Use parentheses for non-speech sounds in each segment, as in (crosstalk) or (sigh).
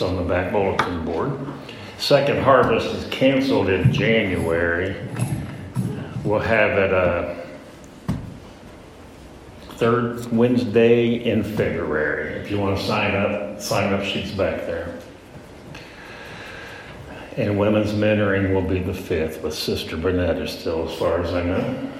It's on the back bulletin board. Second harvest is canceled in January. We'll have it uh, third Wednesday in February. If you want to sign up, sign up sheets back there. And women's mentoring will be the fifth with Sister Burnett still, as far as I know.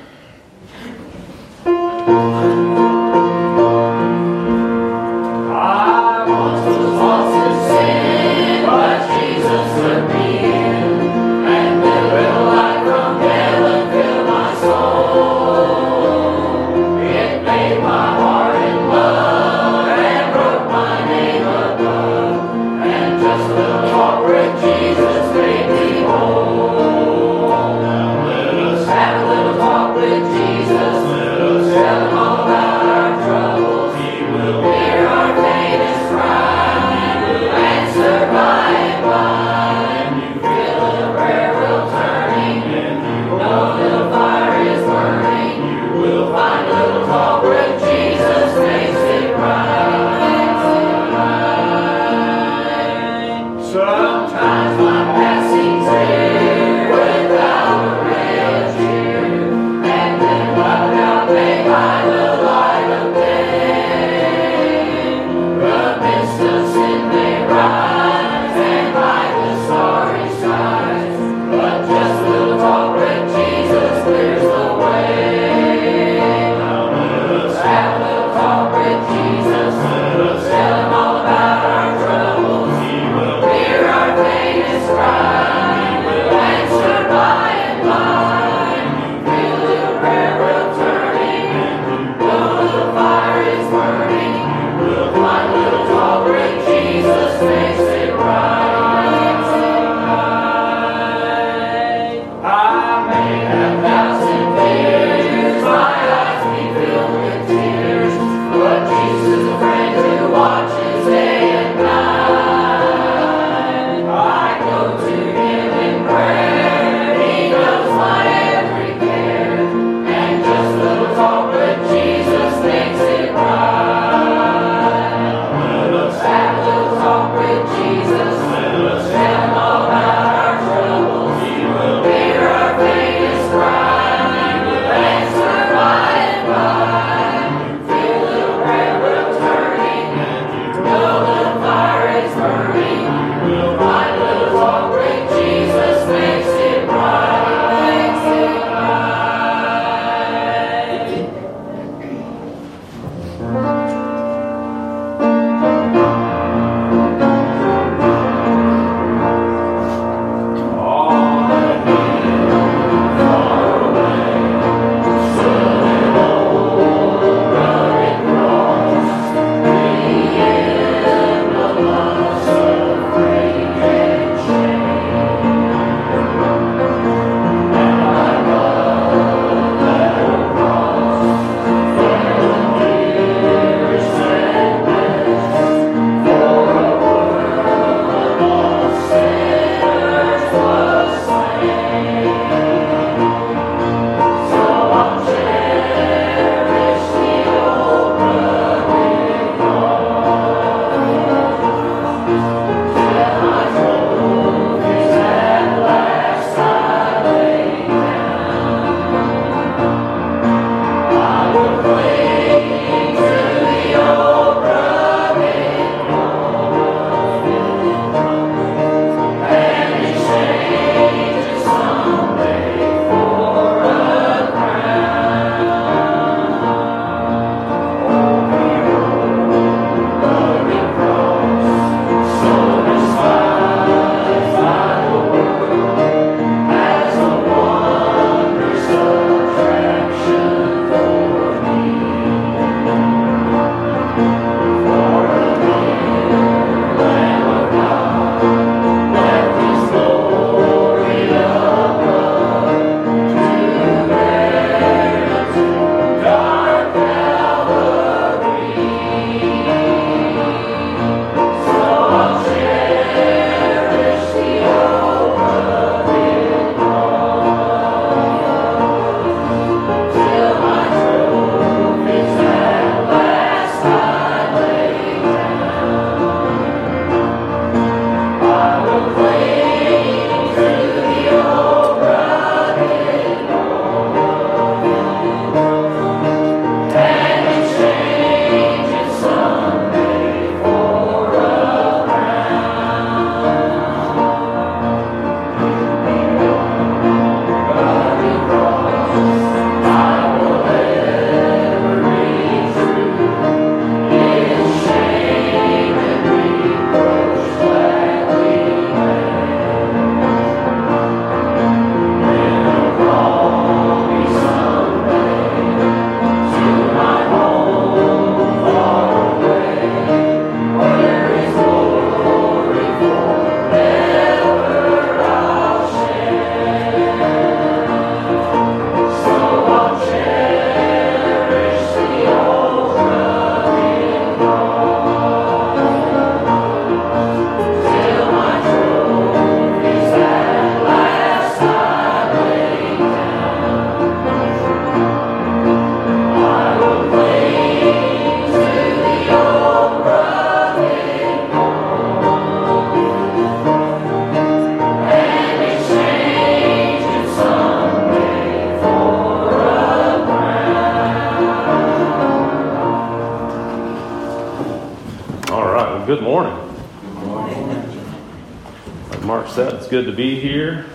Good to be here.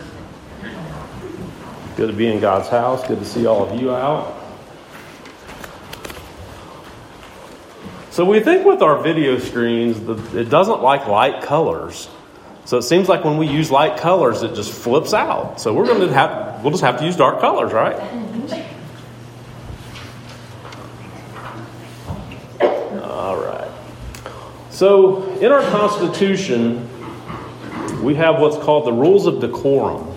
Good to be in God's house. Good to see all of you out. So we think with our video screens, it doesn't like light colors. So it seems like when we use light colors, it just flips out. So we're going to have, we'll just have to use dark colors, right? All right. So in our Constitution, we have what's called the rules of decorum.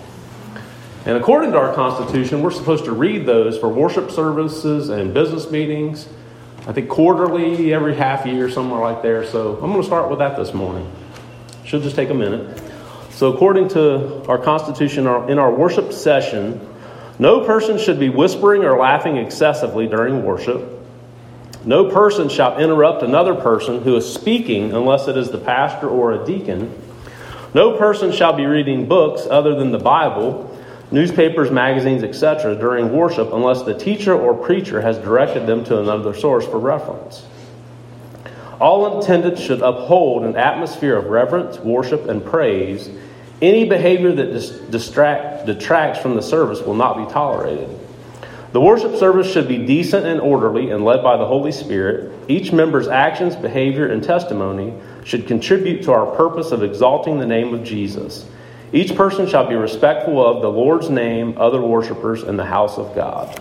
And according to our Constitution, we're supposed to read those for worship services and business meetings. I think quarterly, every half year, somewhere like there. So I'm going to start with that this morning. Should just take a minute. So, according to our Constitution, in our worship session, no person should be whispering or laughing excessively during worship. No person shall interrupt another person who is speaking unless it is the pastor or a deacon. No person shall be reading books other than the Bible, newspapers, magazines, etc., during worship unless the teacher or preacher has directed them to another source for reference. All attendants should uphold an atmosphere of reverence, worship, and praise. Any behavior that dis- distract, detracts from the service will not be tolerated. The worship service should be decent and orderly and led by the Holy Spirit. Each member's actions, behavior, and testimony should contribute to our purpose of exalting the name of Jesus. Each person shall be respectful of the Lord's name, other worshipers, and the house of God.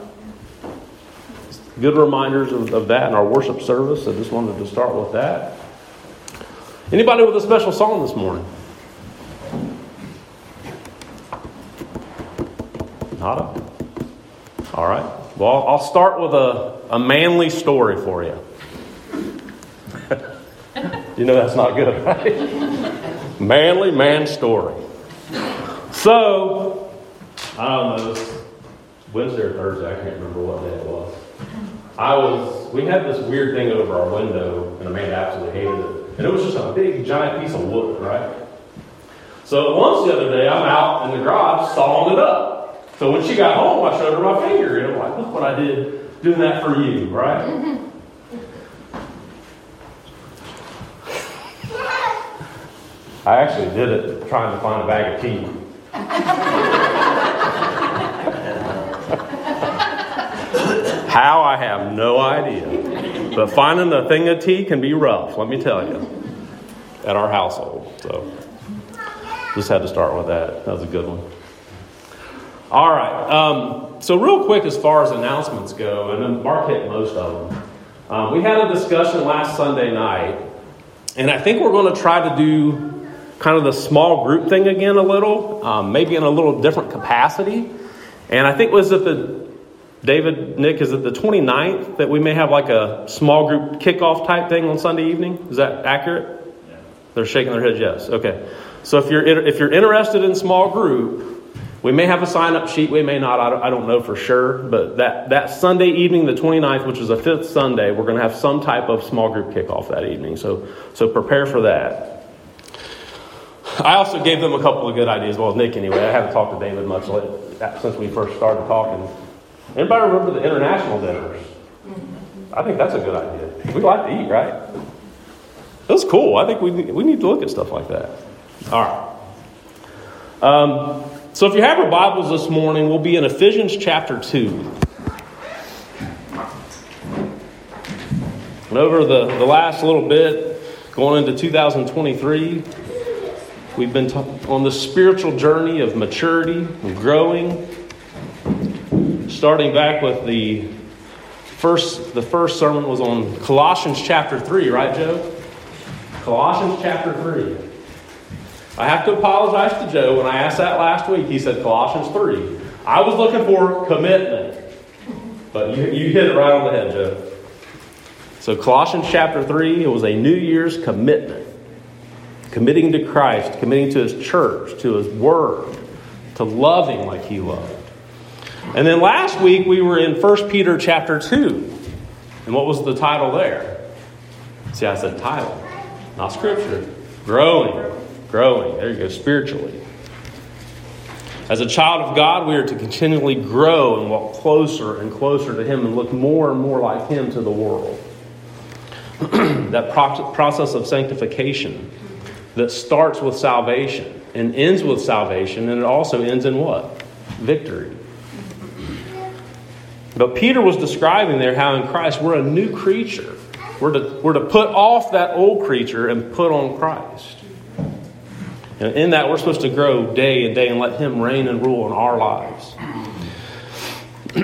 Good reminders of, of that in our worship service. I just wanted to start with that. Anybody with a special song this morning? Nada? All right. Well, I'll start with a, a manly story for you. (laughs) you know that's not good, (laughs) right? manly man story. So, I don't know, Wednesday or Thursday, I can't remember what day it was. I was, we had this weird thing over our window, and Amanda absolutely hated it. And it was just a big, giant piece of wood, right? So once the other day, I'm out in the garage sawing it up. So when she got home, I showed her my finger, and I'm like, look what I did doing that for you, right? I actually did it trying to find a bag of tea. How I have no idea. But finding a thing of tea can be rough, let me tell you, at our household. So just had to start with that. That was a good one. All right. Um, so, real quick, as far as announcements go, and then Mark hit most of them. Um, we had a discussion last Sunday night, and I think we're going to try to do kind of the small group thing again a little, um, maybe in a little different capacity. And I think was it the David Nick is it the 29th that we may have like a small group kickoff type thing on Sunday evening? Is that accurate? Yeah. They're shaking their heads yes. Okay. So if you're if you're interested in small group, we may have a sign up sheet, we may not, I don't know for sure. But that, that Sunday evening, the 29th, which is a fifth Sunday, we're going to have some type of small group kickoff that evening. So, so prepare for that. I also gave them a couple of good ideas. Well, Nick anyway. I haven't talked to David much since we first started talking. Anybody remember the international dinners? I think that's a good idea. We like to eat, right? It was cool. I think we, we need to look at stuff like that. All right. Um, so if you have your Bibles this morning, we'll be in Ephesians chapter 2. And over the, the last little bit, going into 2023, we've been t- on the spiritual journey of maturity and growing. Starting back with the first, the first sermon was on Colossians chapter 3, right, Joe? Colossians chapter 3. I have to apologize to Joe. When I asked that last week, he said Colossians 3. I was looking for commitment. But you, you hit it right on the head, Joe. So, Colossians chapter 3, it was a New Year's commitment. Committing to Christ, committing to His church, to His Word, to loving like He loved. And then last week we were in 1 Peter chapter 2. And what was the title there? See, I said title, not scripture. Growing growing. There you go, spiritually. As a child of God, we are to continually grow and walk closer and closer to Him and look more and more like Him to the world. (clears throat) that process of sanctification that starts with salvation and ends with salvation, and it also ends in what? Victory. But Peter was describing there how in Christ we're a new creature. We're to, we're to put off that old creature and put on Christ. And in that, we're supposed to grow day and day and let Him reign and rule in our lives. (clears throat)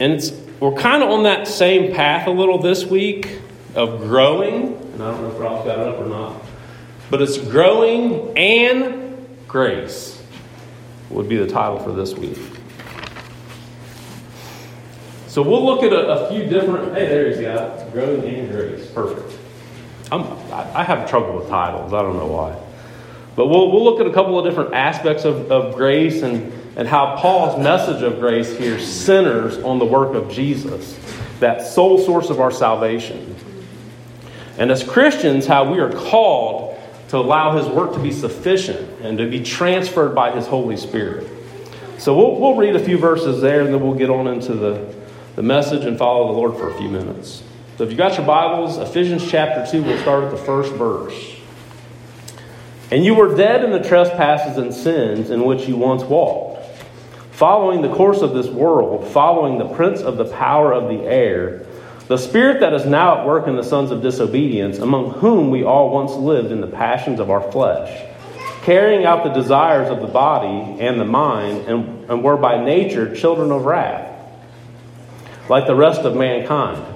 and it's, we're kind of on that same path a little this week of growing. And I don't know if Ralph got it up or not. But it's growing and grace would be the title for this week. So we'll look at a, a few different. Hey, there he's got growing and grace. Perfect. I'm, I have trouble with titles. I don't know why. But we'll, we'll look at a couple of different aspects of, of grace and, and how Paul's message of grace here centers on the work of Jesus, that sole source of our salvation. And as Christians, how we are called to allow his work to be sufficient and to be transferred by his Holy Spirit. So we'll, we'll read a few verses there and then we'll get on into the, the message and follow the Lord for a few minutes. So if you've got your Bibles, Ephesians chapter 2, we'll start at the first verse. And you were dead in the trespasses and sins in which you once walked, following the course of this world, following the prince of the power of the air, the spirit that is now at work in the sons of disobedience, among whom we all once lived in the passions of our flesh, carrying out the desires of the body and the mind, and, and were by nature children of wrath like the rest of mankind.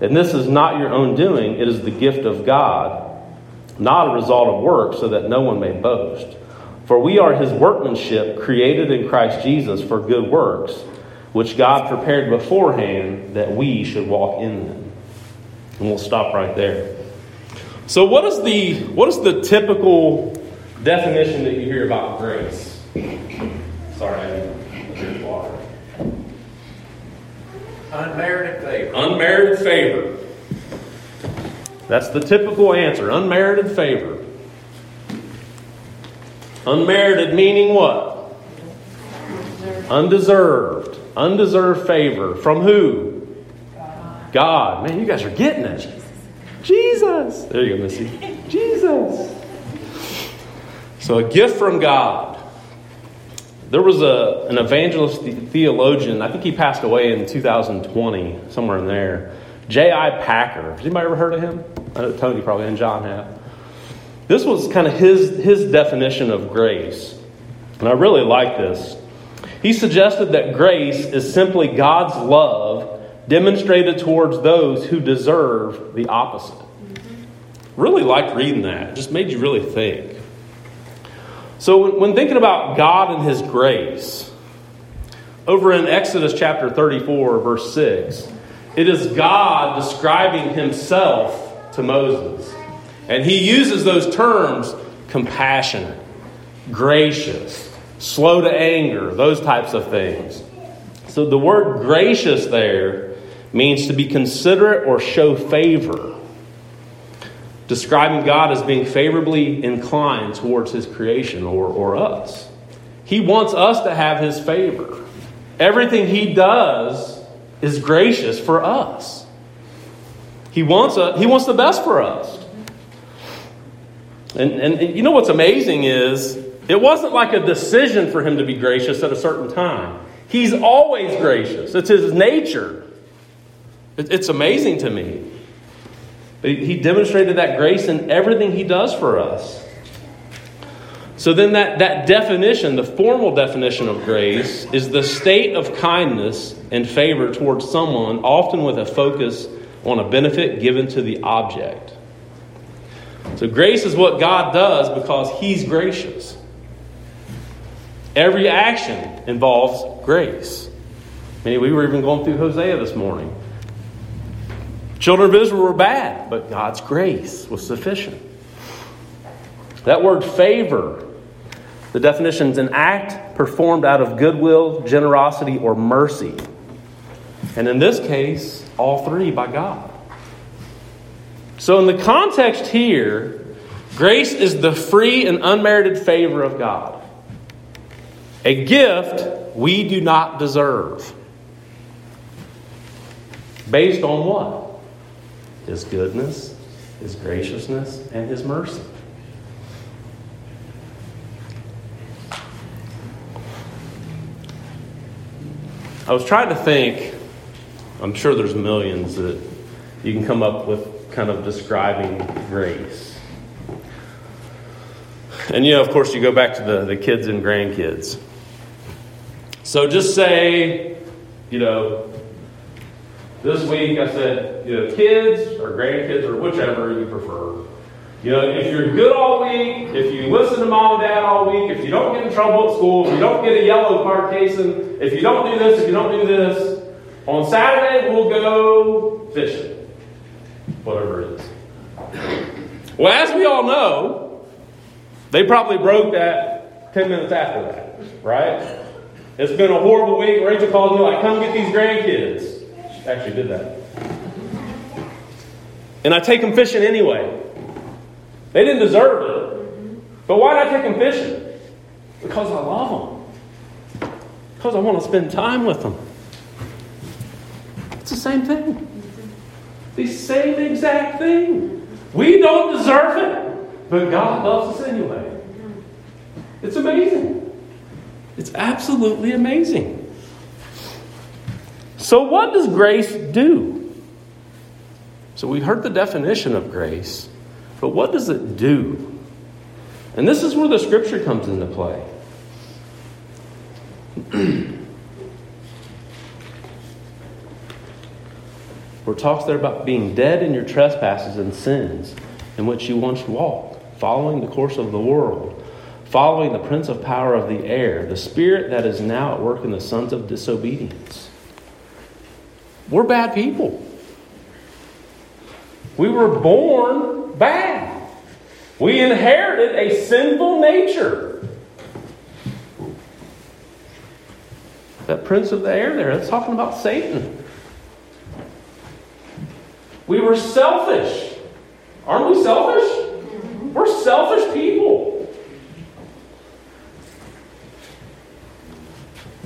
And this is not your own doing, it is the gift of God, not a result of work, so that no one may boast. For we are his workmanship, created in Christ Jesus for good works, which God prepared beforehand that we should walk in them. And we'll stop right there. So, what is the, what is the typical definition that you hear about grace? Sorry, I drink water. Unmerited favor. Unmerited favor. That's the typical answer. Unmerited favor. Unmerited meaning what? Undeserved. Undeserved favor. From who? God. Man, you guys are getting it. Jesus. There you go, Missy. Jesus. So, a gift from God. There was a, an evangelist theologian, I think he passed away in 2020, somewhere in there. J.I. Packer. Has anybody ever heard of him? Tony probably and John have. This was kind of his, his definition of grace. And I really like this. He suggested that grace is simply God's love demonstrated towards those who deserve the opposite. Really liked reading that. Just made you really think. So, when thinking about God and His grace, over in Exodus chapter 34, verse 6, it is God describing Himself to Moses. And He uses those terms compassionate, gracious, slow to anger, those types of things. So, the word gracious there means to be considerate or show favor describing God as being favorably inclined towards his creation or, or us. He wants us to have his favor. Everything he does is gracious for us. He wants, a, he wants the best for us. And, and you know what's amazing is it wasn't like a decision for him to be gracious at a certain time. He's always gracious, it's his nature. It, it's amazing to me. He demonstrated that grace in everything he does for us. So then that, that definition, the formal definition of grace, is the state of kindness and favor towards someone, often with a focus on a benefit given to the object. So grace is what God does because he's gracious. Every action involves grace. I mean, we were even going through Hosea this morning. Children of Israel were bad, but God's grace was sufficient. That word favor The definition is an act performed out of goodwill, generosity, or mercy. And in this case, all three by God. So, in the context here, grace is the free and unmerited favor of God, a gift we do not deserve. Based on what? His goodness, His graciousness, and His mercy. I was trying to think, I'm sure there's millions that you can come up with kind of describing grace. And, you know, of course, you go back to the, the kids and grandkids. So just say, you know, this week I said, you know, kids or grandkids or whichever you prefer. You know, if you're good all week, if you listen to mom and dad all week, if you don't get in trouble at school, if you don't get a yellow card casing, if you don't do this, if you don't do this, on Saturday we'll go fishing. Whatever it is. Well, as we all know, they probably broke that 10 minutes after that, right? It's been a horrible week. Rachel calls me like, come get these grandkids. Actually did that. And I take them fishing anyway. They didn't deserve it. But why did I take them fishing? Because I love them. Because I want to spend time with them. It's the same thing. The same exact thing. We don't deserve it, but God loves us anyway. It's amazing. It's absolutely amazing. So, what does grace do? So, we heard the definition of grace. But what does it do? And this is where the scripture comes into play. (clears throat) where talks there about being dead in your trespasses and sins in which you once walked, following the course of the world, following the prince of power of the air, the spirit that is now at work in the sons of disobedience. We're bad people. We were born bad. We inherited a sinful nature. That prince of the air there, that's talking about Satan. We were selfish. Aren't we selfish? We're selfish people.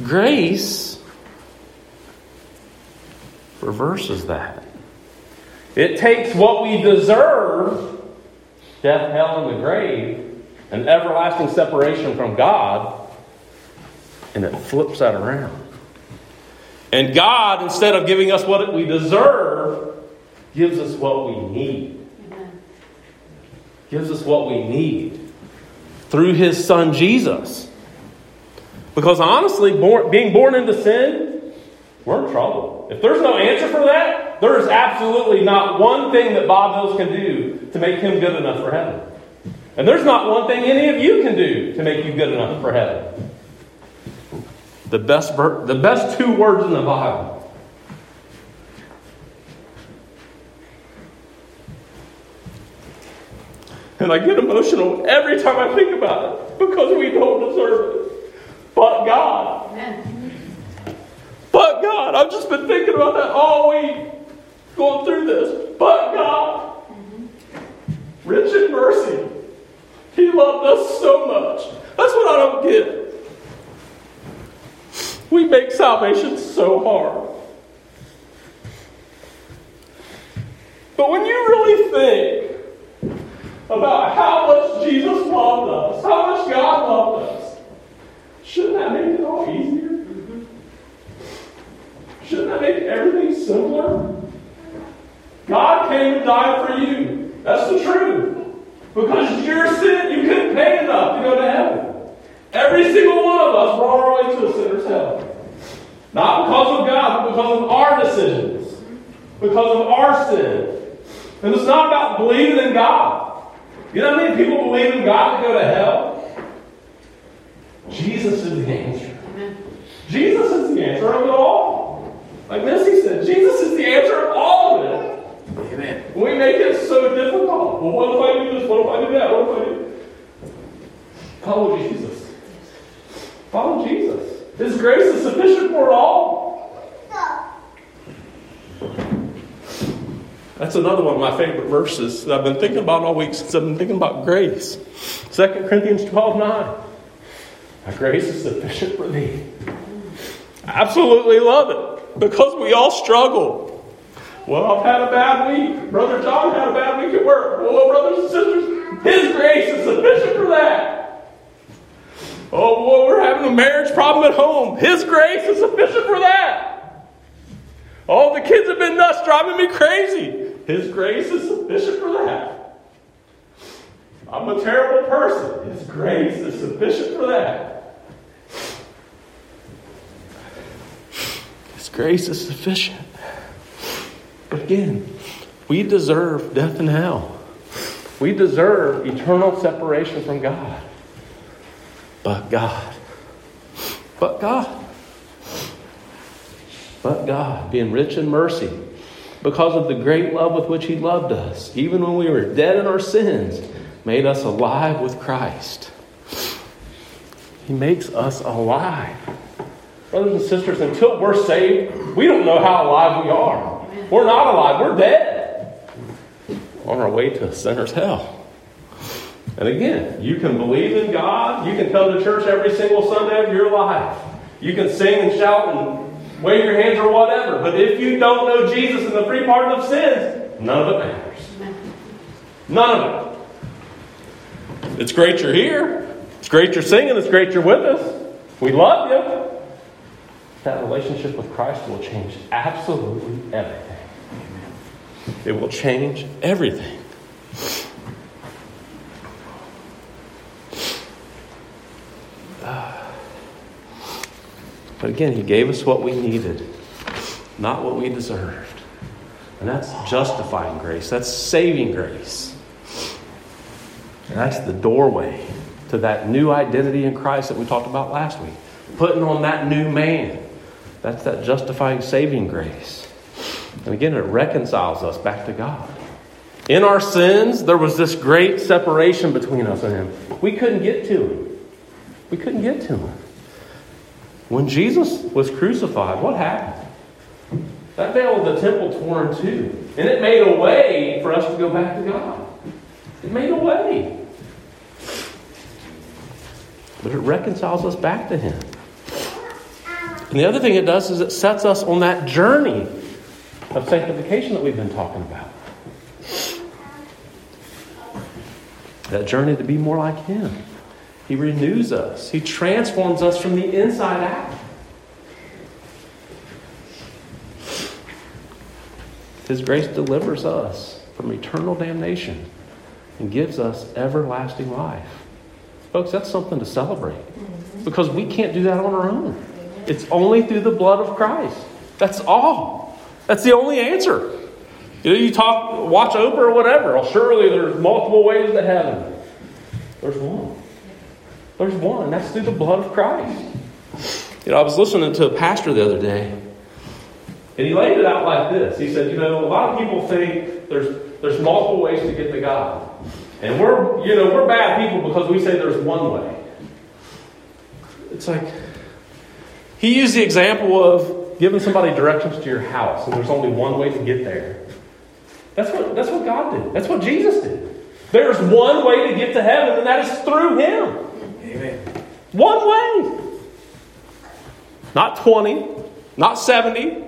Grace reverses that. It takes what we deserve death, hell, and the grave, an everlasting separation from God, and it flips that around. And God, instead of giving us what we deserve, gives us what we need. Gives us what we need through His Son Jesus. Because honestly, born, being born into sin, we're in trouble. If there's no answer for that, there is absolutely not one thing that Bob Hills can do to make him good enough for heaven. And there's not one thing any of you can do to make you good enough for heaven. The best, the best two words in the Bible. And I get emotional every time I think about it because we don't deserve it. But God. Amen. But God. I've just been thinking about that all week going through this. But God. Rich in mercy. He loved us so much. That's what I don't get. We make salvation so hard. But when you really think about how much Jesus loved us, how much God loved us, shouldn't that make it all easier? Shouldn't that make everything simpler? God came and died for you. That's the truth. Because your sin, you couldn't pay enough to go to heaven. Every single one of us were on our way to a sinner's hell. Not because of God, but because of our decisions. Because of our sin. And it's not about believing in God. You know how many people believe in God to go to hell? Jesus is the answer. Jesus is the answer of it all. Like Missy said, Jesus is the answer of all of it. Amen. We make it so difficult. Well, what if I do this? What if I do that? What if I do? Follow Jesus. That's another one of my favorite verses that I've been thinking about all week since I've been thinking about grace. 2 Corinthians 12 9. My grace is sufficient for thee. Absolutely love it because we all struggle. Well, I've had a bad week. Brother John had a bad week at work. Well, brothers and sisters, his grace is sufficient for that. Oh, boy, we're having a marriage problem at home. His grace is sufficient for that. Oh, the kids have been nuts, driving me crazy. His grace is sufficient for that. I'm a terrible person. His grace is sufficient for that. His grace is sufficient. But again, we deserve death and hell. We deserve eternal separation from God. But God. But God. But God, being rich in mercy, because of the great love with which He loved us, even when we were dead in our sins, made us alive with Christ. He makes us alive. Brothers and sisters, until we're saved, we don't know how alive we are. We're not alive, we're dead. On our way to a sinner's hell. And again, you can believe in God, you can come to church every single Sunday of your life. You can sing and shout and wave your hands or whatever. But if you don't know Jesus and the free pardon of sins, none of it matters. None of it. It's great you're here. It's great you're singing. It's great you're with us. We love you. That relationship with Christ will change absolutely everything. It will change everything. But again, He gave us what we needed, not what we deserved. And that's justifying grace, that's saving grace. And that's the doorway to that new identity in Christ that we talked about last week. Putting on that new man. That's that justifying, saving grace. And again, it reconciles us back to God. In our sins, there was this great separation between us and Him. We couldn't get to Him. We couldn't get to Him. When Jesus was crucified, what happened? That veil of the temple tore in two. And it made a way for us to go back to God. It made a way. But it reconciles us back to Him. And the other thing it does is it sets us on that journey of sanctification that we've been talking about. That journey to be more like Him. He renews us, He transforms us from the inside out. His grace delivers us from eternal damnation and gives us everlasting life. Folks, that's something to celebrate mm-hmm. because we can't do that on our own. It's only through the blood of Christ. That's all. That's the only answer. You know, you talk, watch Oprah or whatever. Well, surely there's multiple ways to heaven. There's one. There's one, that's through the blood of Christ. You know, I was listening to a pastor the other day, and he laid it out like this. He said, you know, a lot of people think there's there's multiple ways to get to God. And we're, you know, we're bad people because we say there's one way. It's like he used the example of giving somebody directions to your house, and there's only one way to get there. That's what that's what God did. That's what Jesus did. There's one way to get to heaven, and that is through Him. Amen. One way. Not 20, not 70.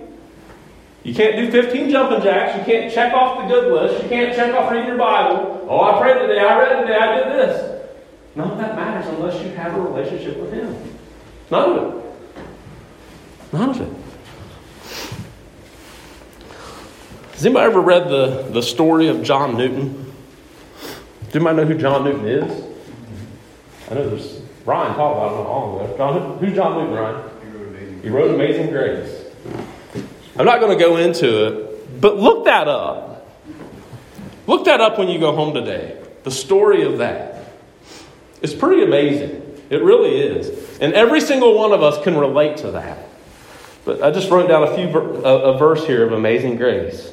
You can't do 15 jumping jacks. You can't check off the good list. You can't check off reading your Bible. Oh, I prayed today. I read today. I did this. None of that matters unless you have a relationship with Him. None of it. None of it. Has anybody ever read the, the story of John Newton? Does anybody know who John Newton is? I know there's Ryan talked about it long ago. John, who's John Newton, Ryan? He wrote Amazing Grace. I'm not going to go into it, but look that up. Look that up when you go home today. The story of that. It's pretty amazing. It really is. And every single one of us can relate to that. But I just wrote down a few a, a verse here of Amazing Grace.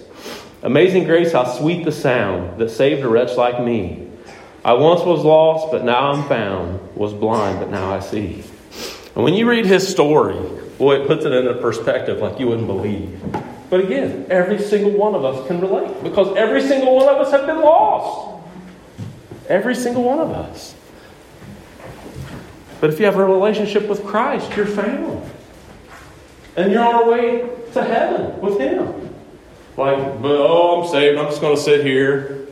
Amazing grace, how sweet the sound that saved a wretch like me. I once was lost, but now I'm found, was blind, but now I see. And when you read his story, boy, it puts it into perspective like you wouldn't believe. But again, every single one of us can relate because every single one of us have been lost. Every single one of us. But if you have a relationship with Christ, you're family. And you're on our way to heaven with Him. Like, but oh, I'm saved. I'm just going to sit here.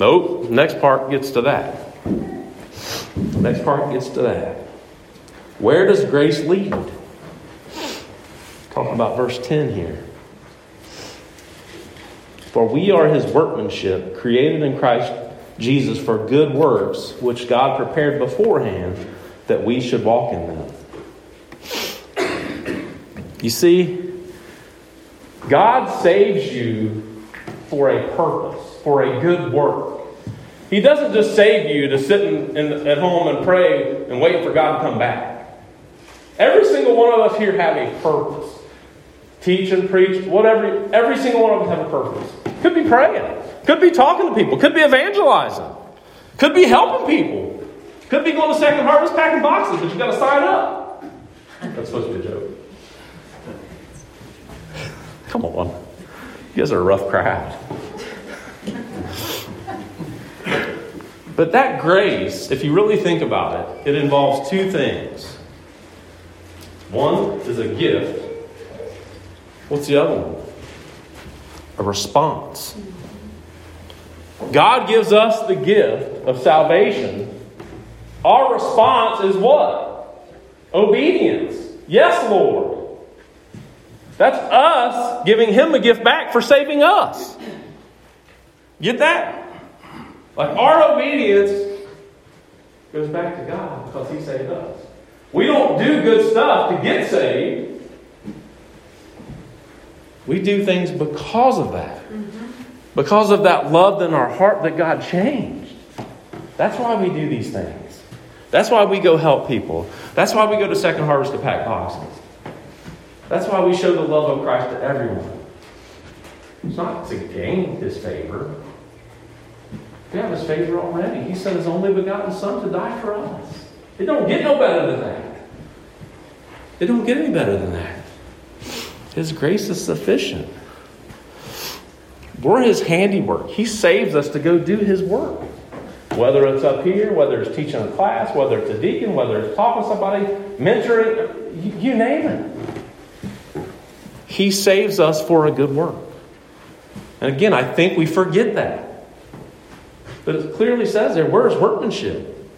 Nope. Next part gets to that. Next part gets to that. Where does grace lead? Talk about verse 10 here. For we are his workmanship, created in Christ Jesus for good works, which God prepared beforehand that we should walk in them. You see, God saves you for a purpose, for a good work. He doesn't just save you to sit in, in, at home and pray and wait for God to come back. Every single one of us here have a purpose. Teach and preach, whatever, every single one of us have a purpose. Could be praying, could be talking to people, could be evangelizing, could be helping people, could be going to Second Harvest packing boxes, but you got to sign up. That's supposed to be a joke. Come on. You guys are a rough crowd. But that grace, if you really think about it, it involves two things. One is a gift. What's the other one? A response. God gives us the gift of salvation. Our response is what? Obedience. Yes, Lord. That's us giving Him a gift back for saving us. Get that? Like our obedience goes back to God because He saved us. We don't do good stuff to get saved. We do things because of that. Mm-hmm. Because of that love in our heart that God changed. That's why we do these things. That's why we go help people. That's why we go to Second Harvest to pack boxes. That's why we show the love of Christ to everyone. It's not to gain his favor. We have his favor already. He sent his only begotten Son to die for us. It don't get no better than that. It don't get any better than that. His grace is sufficient. We're his handiwork. He saves us to go do his work. Whether it's up here, whether it's teaching a class, whether it's a deacon, whether it's talking to somebody, mentoring, you name it. He saves us for a good work. And again, I think we forget that. But it clearly says there, where's workmanship?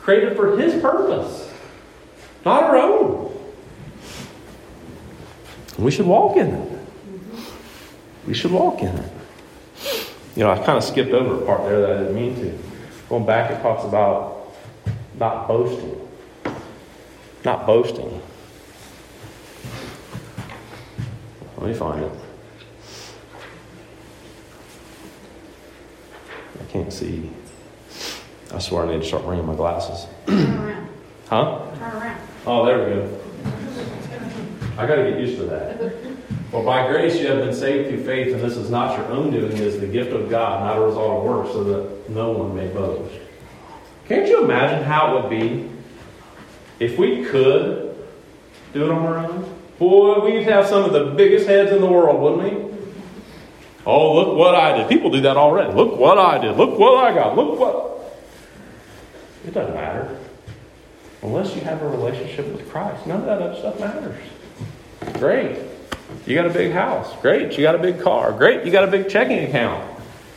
Created for His purpose, not our own. We should walk in it. We should walk in it. You know, I kind of skipped over a part there that I didn't mean to. Going back, it talks about not boasting. Not boasting. Let me find it. I can't see. I swear I need to start bringing my glasses. (clears throat) Turn around. Huh? Turn around. Oh, there we go. I got to get used to that. For by grace you have been saved through faith, and this is not your own doing, it is the gift of God, not a result of works, so that no one may boast. Can't you imagine how it would be if we could do it on our own? Boy, we'd have some of the biggest heads in the world, wouldn't we? Oh, look what I did. People do that already. Look what I did. Look what I got. Look what. It doesn't matter. Unless you have a relationship with Christ, none of that other stuff matters. Great. You got a big house. Great. You got a big car. Great. You got a big checking account.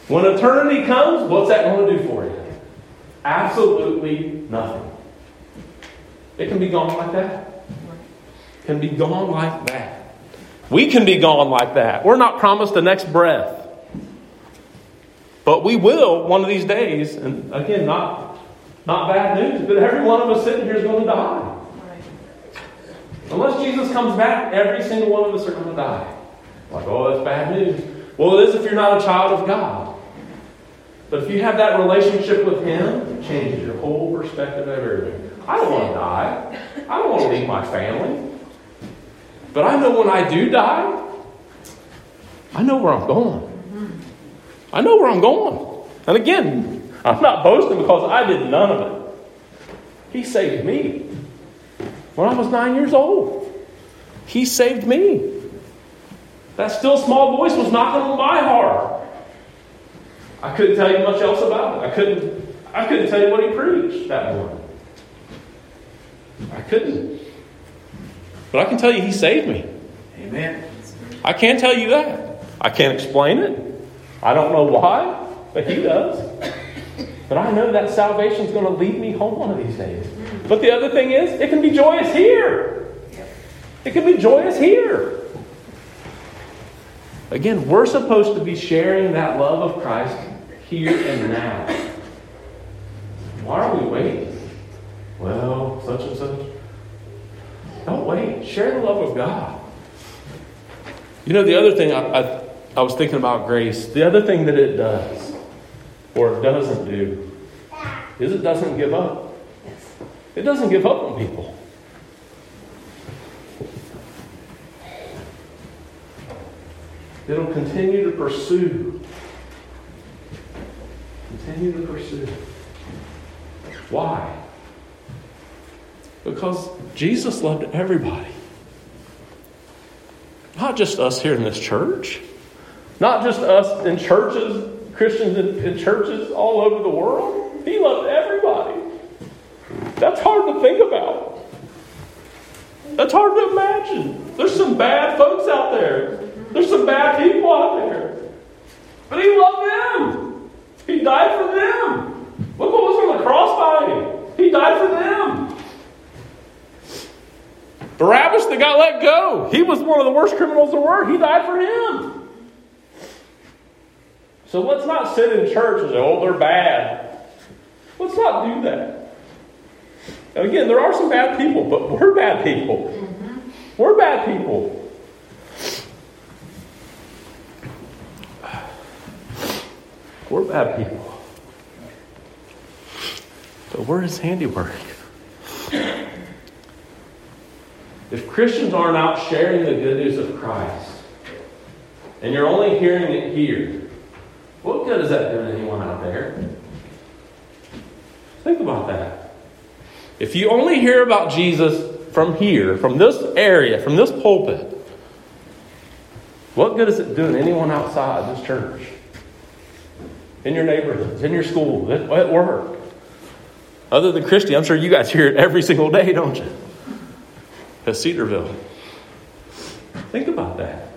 When eternity comes, what's that going to do for you? Absolutely nothing. It can be gone like that can be gone like that. We can be gone like that. We're not promised the next breath. But we will one of these days, and again, not, not bad news, but every one of us sitting here is going to die. Unless Jesus comes back, every single one of us are going to die. Like, oh, that's bad news. Well, it is if you're not a child of God. But if you have that relationship with Him, it changes your whole perspective of everything. I don't want to die. I don't want to leave my family. But I know when I do die, I know where I'm going. I know where I'm going. And again, I'm not boasting because I did none of it. He saved me when I was nine years old. He saved me. That still small voice was knocking on my heart. I couldn't tell you much else about it. I couldn't, I couldn't tell you what he preached that morning. I couldn't. But I can tell you he saved me. Amen. I can't tell you that. I can't explain it. I don't know why, but he does. But I know that salvation is going to lead me home one of these days. But the other thing is, it can be joyous here. It can be joyous here. Again, we're supposed to be sharing that love of Christ here and now. Why are we waiting? Well, such and such. Don't wait. Share the love of God. You know, the other thing I, I, I was thinking about grace, the other thing that it does, or it doesn't do, is it doesn't give up. It doesn't give up on people. It'll continue to pursue. Continue to pursue. Why? Because Jesus loved everybody. Not just us here in this church, not just us in churches, Christians in, in churches all over the world. He loved everybody. That's hard to think about. That's hard to imagine. There's some bad folks out there. There's some bad people out there. But he loved them. He died for them. Look what was on the cross by him. He died for them. Barabbas that got let go. He was one of the worst criminals there were. He died for him. So let's not sit in church and say, oh, they're bad. Let's not do that. Now, again, there are some bad people, but we're bad people. Mm-hmm. We're bad people. We're bad people. But we're his handiwork. If Christians aren't out sharing the good news of Christ, and you're only hearing it here, what good is that doing anyone out there? Think about that. If you only hear about Jesus from here, from this area, from this pulpit, what good is it doing anyone outside this church? In your neighborhoods, in your school, at work? Other than Christy, I'm sure you guys hear it every single day, don't you? At Cedarville. Think about that.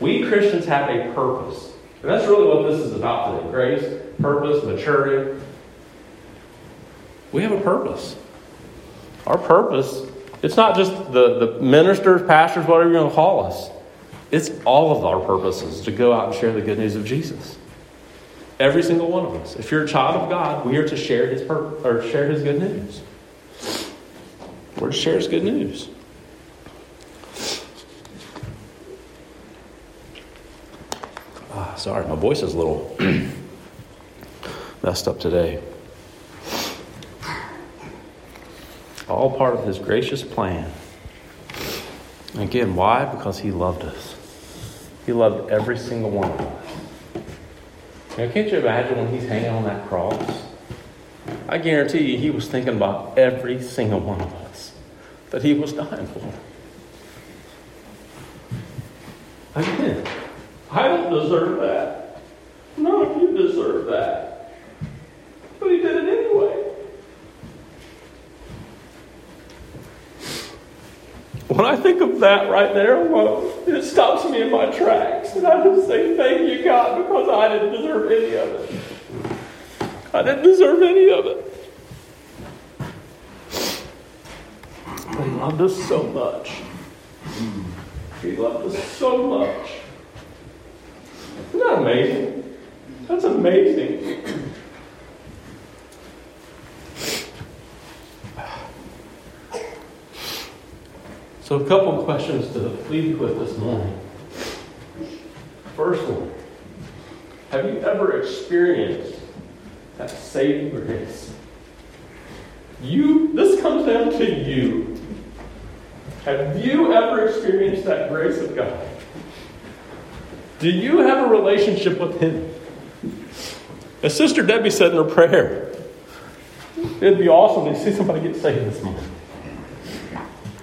We Christians have a purpose. And that's really what this is about today grace, purpose, maturity. We have a purpose. Our purpose, it's not just the, the ministers, pastors, whatever you're going to call us. It's all of our purposes to go out and share the good news of Jesus. Every single one of us. If you're a child of God, we are to share his pur- or share his good news. We're to share his good news. Ah, sorry, my voice is a little (clears throat) messed up today. All part of his gracious plan. Again, why? Because he loved us. He loved every single one of us. Now, can't you imagine when he's hanging on that cross? I guarantee you he was thinking about every single one of us that he was dying for. Again, I don't deserve that. None of you deserve that. But he did it anyway. When I think of that right there, well, it stops me in my tracks. And I just say, thank you, God, because I didn't deserve any of it. I didn't deserve any of it. But He loved us so much. He loved us so much. Isn't that amazing? That's amazing. So, a couple questions to leave with this morning. First one Have you ever experienced that saving grace? You, this comes down to you. Have you ever experienced that grace of God? Do you have a relationship with Him? As Sister Debbie said in her prayer, it'd be awesome to see somebody get saved this morning.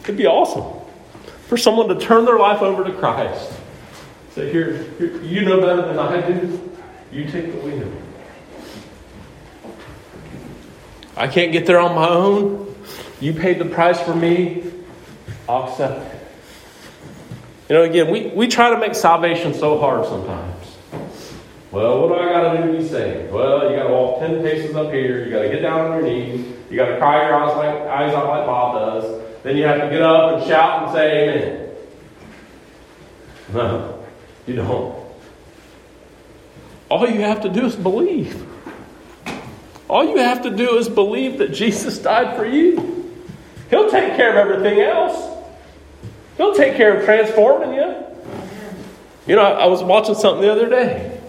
It'd be awesome for someone to turn their life over to Christ Say, here, here, you know better than I do. You take the wheel. I can't get there on my own. You paid the price for me. I'll accept it. You know, again, we, we try to make salvation so hard sometimes. Well, what do I got to do to be saved? Well, you got to walk 10 paces up here. You got to get down on your knees. You got to cry your eyes, like, eyes out like Bob does. Then you have to get up and shout and say amen. (laughs) No, you don't. All you have to do is believe. All you have to do is believe that Jesus died for you. He'll take care of everything else. He'll take care of transforming you. You know, I was watching something the other day.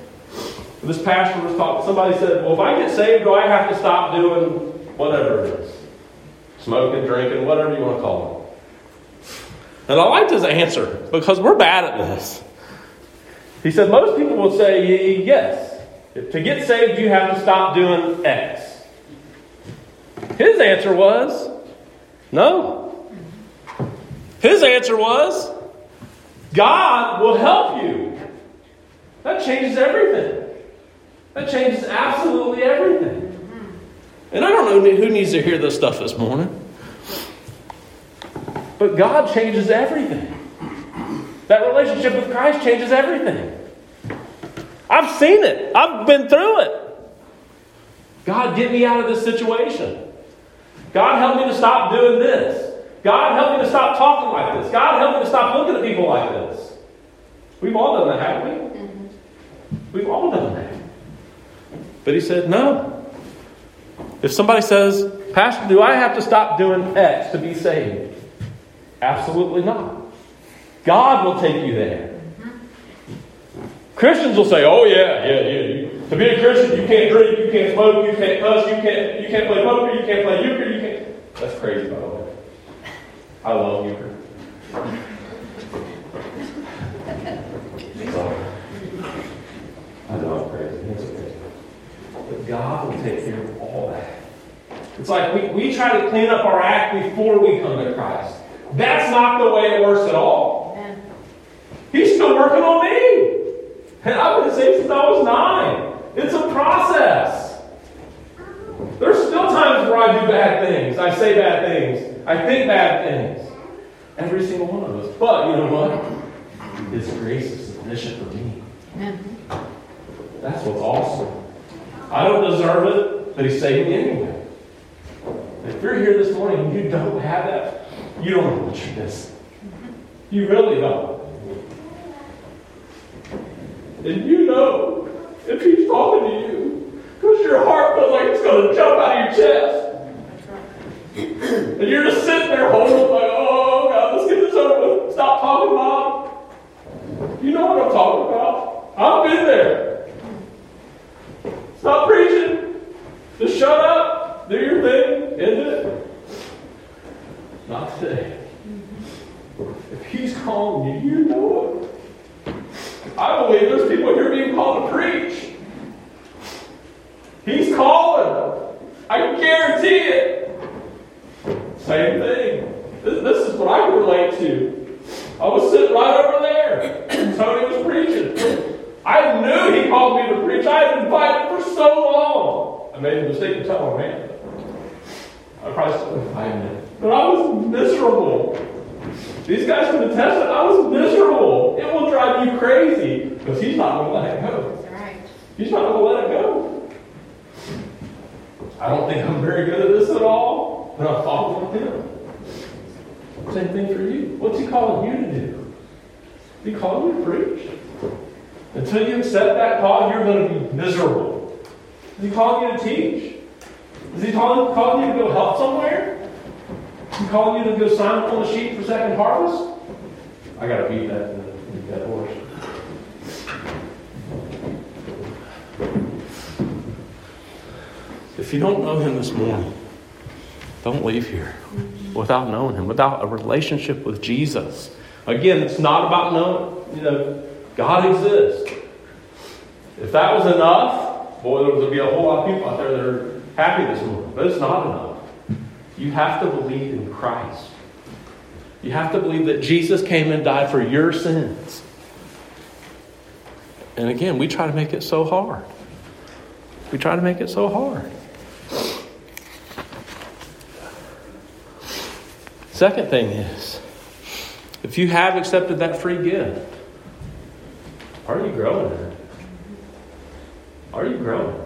This pastor was talking. Somebody said, Well, if I get saved, do I have to stop doing whatever it is? Smoking, drinking, whatever you want to call it. And I liked his answer because we're bad at this. He said, Most people will say, Yes. To get saved, you have to stop doing X. His answer was, No. His answer was, God will help you. That changes everything. That changes absolutely everything. And I don't know who needs to hear this stuff this morning. But God changes everything. That relationship with Christ changes everything. I've seen it, I've been through it. God, get me out of this situation. God, help me to stop doing this. God, help me to stop talking like this. God, help me to stop looking at people like this. We've all done that, haven't we? Mm-hmm. We've all done that. But he said, no. If somebody says, Pastor, do I have to stop doing X to be saved? Absolutely not. God will take you there. Christians will say, "Oh yeah, yeah, yeah." To be a Christian, you can't drink, you can't smoke, you can't cuss, you can't, you can't play poker, you can't play euchre, you can't. That's crazy, by the way. I love euchre. I know I'm crazy. It's okay. But God will take care of all that. It's like we, we try to clean up our act before we come to Christ. That's not the way it works at all. He's still working on me. And I've been saved since I was nine. It's a process. There's still times where I do bad things. I say bad things. I think bad things. Every single one of us. But you know what? His grace is sufficient for me. That's what's awesome. I don't deserve it, but He saved me anyway. If you're here this morning and you don't have that, you don't know what you're missing. You really don't. And you know if he's talking to you, because your heart feels like it's going to jump out of your chest. And you're just sitting there holding like, oh God, let's get this over with. Stop talking, Mom. You know what I'm talking about. I've been there. Stop preaching. Just shut up. Do your thing. End it. Not today. If he's calling you, you know it. I believe there's people here being called to preach. He's calling. I can guarantee it. Same thing. This, this is what I can relate to. I was sitting right over there. Tony was preaching. I knew he called me to preach. I had been fighting for so long. I made the mistake of telling man. I probably still fighting. But I was miserable. These guys can attest that I was miserable. It will drive you crazy because he's not going to let it go. Right. He's not going to let it go. I don't think I'm very good at this at all, but I'm following him. Same thing for you. What's he calling you to do? He calling you to preach? Until you accept that call, you're going to be miserable. Is he calling you to teach? Is he calling, calling you to go help somewhere? Is he calling you to go sign up on the sheet for second harvest? I got to beat that, beat that If you don't know him this morning, don't leave here without knowing him, without a relationship with Jesus. Again, it's not about knowing, you know, God exists. If that was enough, boy, there would be a whole lot of people out there that are happy this morning. But it's not enough. You have to believe in Christ. You have to believe that Jesus came and died for your sins. And again, we try to make it so hard. We try to make it so hard. Second thing is, if you have accepted that free gift, are you growing in it? Are you growing?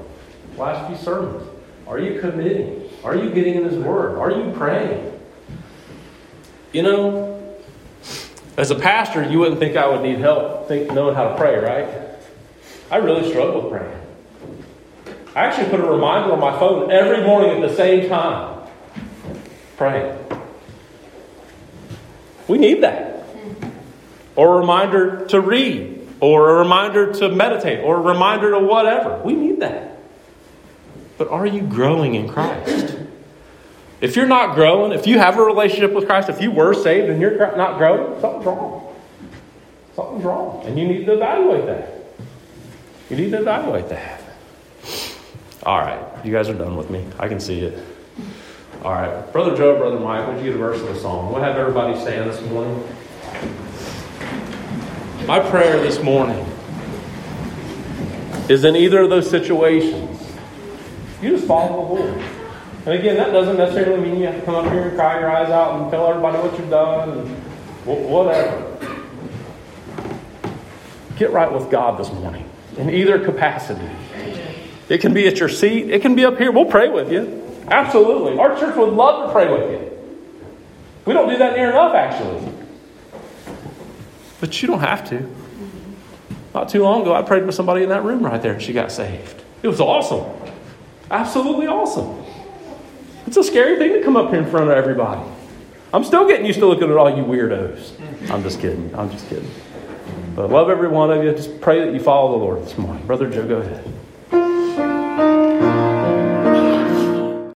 Last few sermons. Are you committing? Are you getting in His Word? Are you praying? You know, as a pastor, you wouldn't think I would need help think, knowing how to pray, right? I really struggle with praying. I actually put a reminder on my phone every morning at the same time. Pray. We need that. Or a reminder to read, or a reminder to meditate, or a reminder to whatever. We need that. But are you growing in Christ? If you're not growing, if you have a relationship with Christ, if you were saved and you're not growing, something's wrong. Something's wrong. And you need to evaluate that. You need to evaluate that. All right, you guys are done with me. I can see it. All right, Brother Joe, Brother Mike, would you get a verse of the song? We'll have everybody stand this morning. My prayer this morning is in either of those situations, you just follow the Lord. And again, that doesn't necessarily mean you have to come up here and cry your eyes out and tell everybody what you've done and whatever. Get right with God this morning in either capacity. It can be at your seat, it can be up here. We'll pray with you. Absolutely. Our church would love to pray with you. We don't do that near enough, actually. But you don't have to. Not too long ago, I prayed with somebody in that room right there, and she got saved. It was awesome. Absolutely awesome. It's a scary thing to come up here in front of everybody. I'm still getting used to looking at all you weirdos. I'm just kidding. I'm just kidding. But love every one of you. Just pray that you follow the Lord this morning. Brother Joe, go ahead.